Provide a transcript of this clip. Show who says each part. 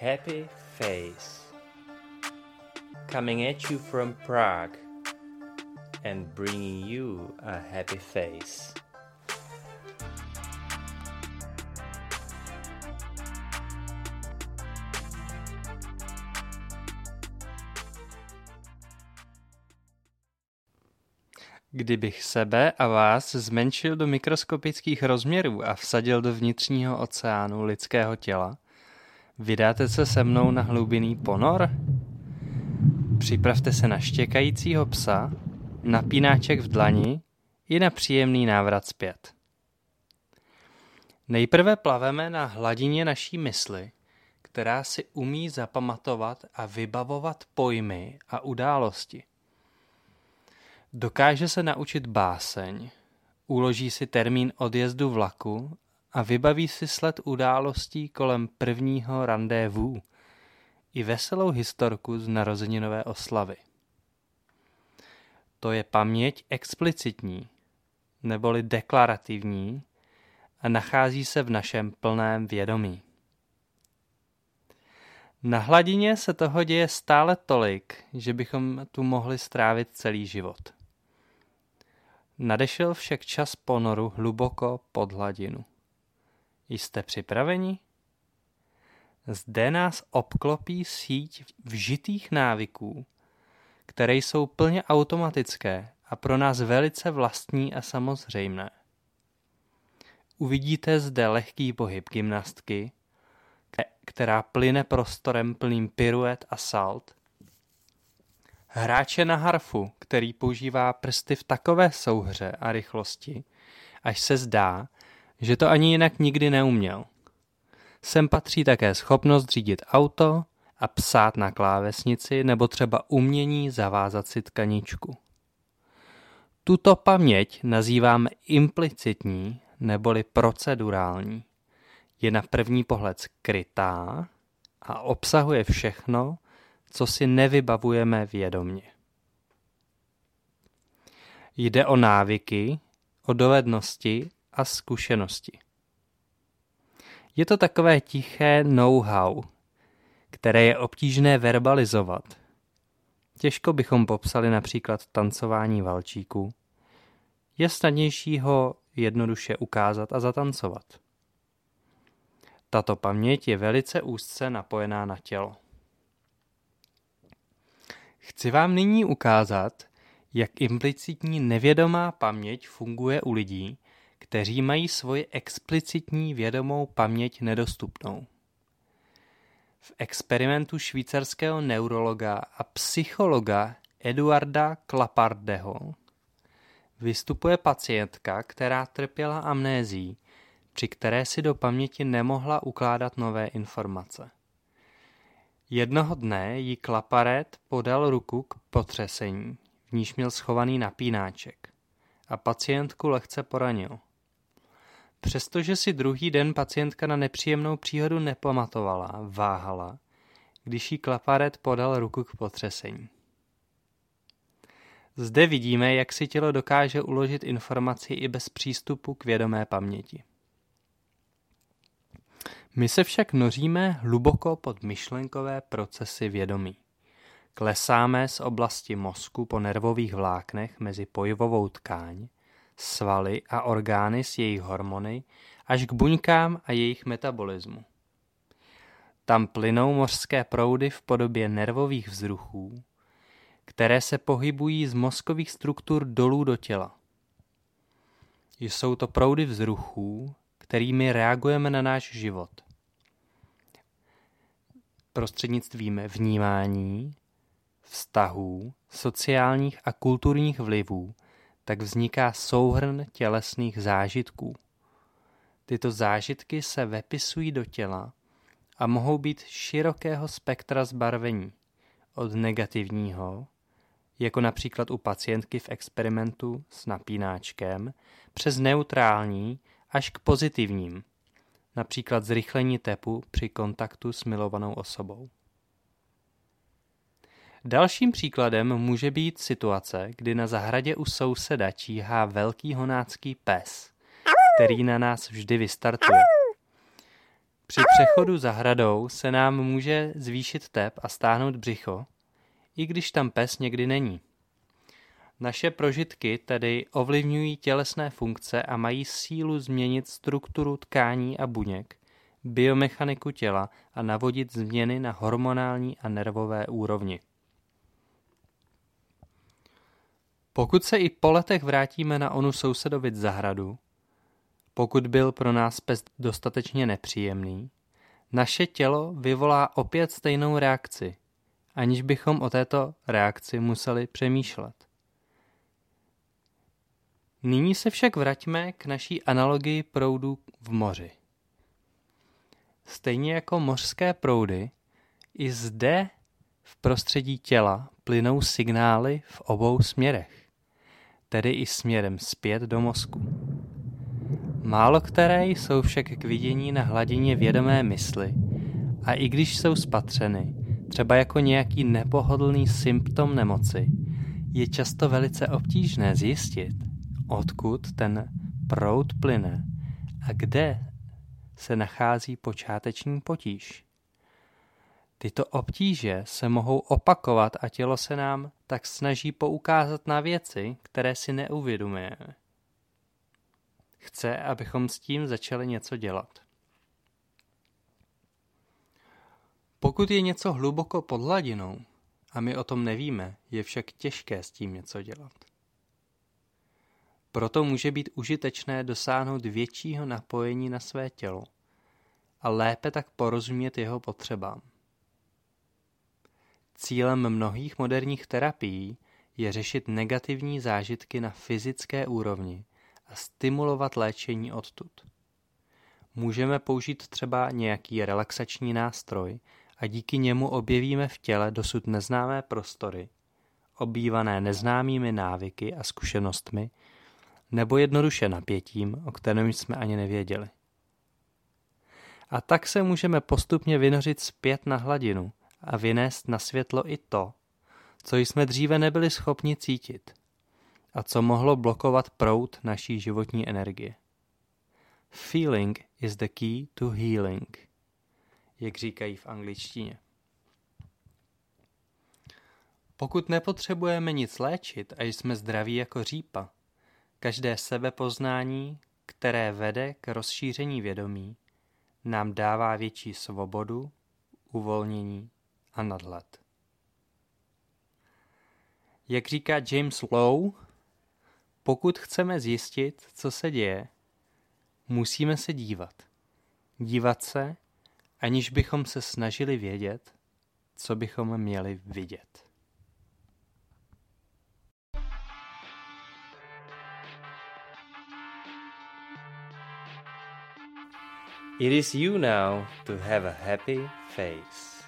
Speaker 1: Happy Face. Coming at you from Prague and bringing you a happy face. Kdybych sebe a vás zmenšil do mikroskopických rozměrů a vsadil do vnitřního oceánu lidského těla, vydáte se se mnou na hlubinný ponor? Připravte se na štěkajícího psa, na pínáček v dlani i na příjemný návrat zpět. Nejprve plaveme na hladině naší mysli, která si umí zapamatovat a vybavovat pojmy a události. Dokáže se naučit báseň, uloží si termín odjezdu vlaku a vybaví si sled událostí kolem prvního randévu i veselou historku z narozeninové oslavy. To je paměť explicitní, neboli deklarativní a nachází se v našem plném vědomí. Na hladině se toho děje stále tolik, že bychom tu mohli strávit celý život. Nadešel však čas ponoru hluboko pod hladinu. Jste připraveni? Zde nás obklopí síť vžitých návyků, které jsou plně automatické a pro nás velice vlastní a samozřejmé. Uvidíte zde lehký pohyb gymnastky, která plyne prostorem plným piruet a salt, Hráče na harfu, který používá prsty v takové souhře a rychlosti, až se zdá, že to ani jinak nikdy neuměl. Sem patří také schopnost řídit auto a psát na klávesnici nebo třeba umění zavázat si tkaničku. Tuto paměť nazýváme implicitní neboli procedurální. Je na první pohled skrytá a obsahuje všechno, co si nevybavujeme vědomně. Jde o návyky, o dovednosti a zkušenosti. Je to takové tiché know-how, které je obtížné verbalizovat. Těžko bychom popsali například tancování valčíků. Je snadnější ho jednoduše ukázat a zatancovat. Tato paměť je velice úzce napojená na tělo. Chci vám nyní ukázat, jak implicitní nevědomá paměť funguje u lidí, kteří mají svoji explicitní vědomou paměť nedostupnou. V experimentu švýcarského neurologa a psychologa Eduarda Klapardeho vystupuje pacientka, která trpěla amnézí, při které si do paměti nemohla ukládat nové informace. Jednoho dne jí Klaparet podal ruku k potřesení, v níž měl schovaný napínáček a pacientku lehce poranil. Přestože si druhý den pacientka na nepříjemnou příhodu nepamatovala, váhala, když jí Klaparet podal ruku k potřesení. Zde vidíme, jak si tělo dokáže uložit informaci i bez přístupu k vědomé paměti. My se však noříme hluboko pod myšlenkové procesy vědomí. Klesáme z oblasti mozku po nervových vláknech mezi pojivovou tkáň, svaly a orgány s jejich hormony až k buňkám a jejich metabolismu. Tam plynou mořské proudy v podobě nervových vzruchů, které se pohybují z mozkových struktur dolů do těla. Jsou to proudy vzruchů, kterými reagujeme na náš život. Prostřednictvím vnímání, vztahů, sociálních a kulturních vlivů tak vzniká souhrn tělesných zážitků. Tyto zážitky se vepisují do těla a mohou být širokého spektra zbarvení, od negativního, jako například u pacientky v experimentu s napínáčkem, přes neutrální až k pozitivním, například zrychlení tepu při kontaktu s milovanou osobou. Dalším příkladem může být situace, kdy na zahradě u souseda číhá velký honácký pes, který na nás vždy vystartuje. Při přechodu zahradou se nám může zvýšit tep a stáhnout břicho, i když tam pes někdy není. Naše prožitky tedy ovlivňují tělesné funkce a mají sílu změnit strukturu tkání a buněk, biomechaniku těla a navodit změny na hormonální a nervové úrovni. Pokud se i po letech vrátíme na onu sousedovic zahradu, pokud byl pro nás pes dostatečně nepříjemný, naše tělo vyvolá opět stejnou reakci, aniž bychom o této reakci museli přemýšlet. Nyní se však vraťme k naší analogii proudů v moři. Stejně jako mořské proudy, i zde v prostředí těla plynou signály v obou směrech, tedy i směrem zpět do mozku. Málo které jsou však k vidění na hladině vědomé mysli a i když jsou spatřeny, třeba jako nějaký nepohodlný symptom nemoci, je často velice obtížné zjistit, odkud ten proud plyne a kde se nachází počáteční potíž. Tyto obtíže se mohou opakovat a tělo se nám tak snaží poukázat na věci, které si neuvědomujeme. Chce, abychom s tím začali něco dělat. Pokud je něco hluboko pod hladinou a my o tom nevíme, je však těžké s tím něco dělat. Proto může být užitečné dosáhnout většího napojení na své tělo a lépe tak porozumět jeho potřebám. Cílem mnohých moderních terapií je řešit negativní zážitky na fyzické úrovni a stimulovat léčení odtud. Můžeme použít třeba nějaký relaxační nástroj a díky němu objevíme v těle dosud neznámé prostory, obývané neznámými návyky a zkušenostmi, nebo jednoduše napětím, o kterém jsme ani nevěděli. A tak se můžeme postupně vynořit zpět na hladinu a vynést na světlo i to, co jsme dříve nebyli schopni cítit a co mohlo blokovat proud naší životní energie. Feeling is the key to healing, jak říkají v angličtině. Pokud nepotřebujeme nic léčit a jsme zdraví jako řípa, každé sebepoznání, které vede k rozšíření vědomí, nám dává větší svobodu, uvolnění a nadhled. Jak říká James Lowe, pokud chceme zjistit, co se děje, musíme se dívat. Dívat se, aniž bychom se snažili vědět, co bychom měli vidět. It is you now to have a happy face.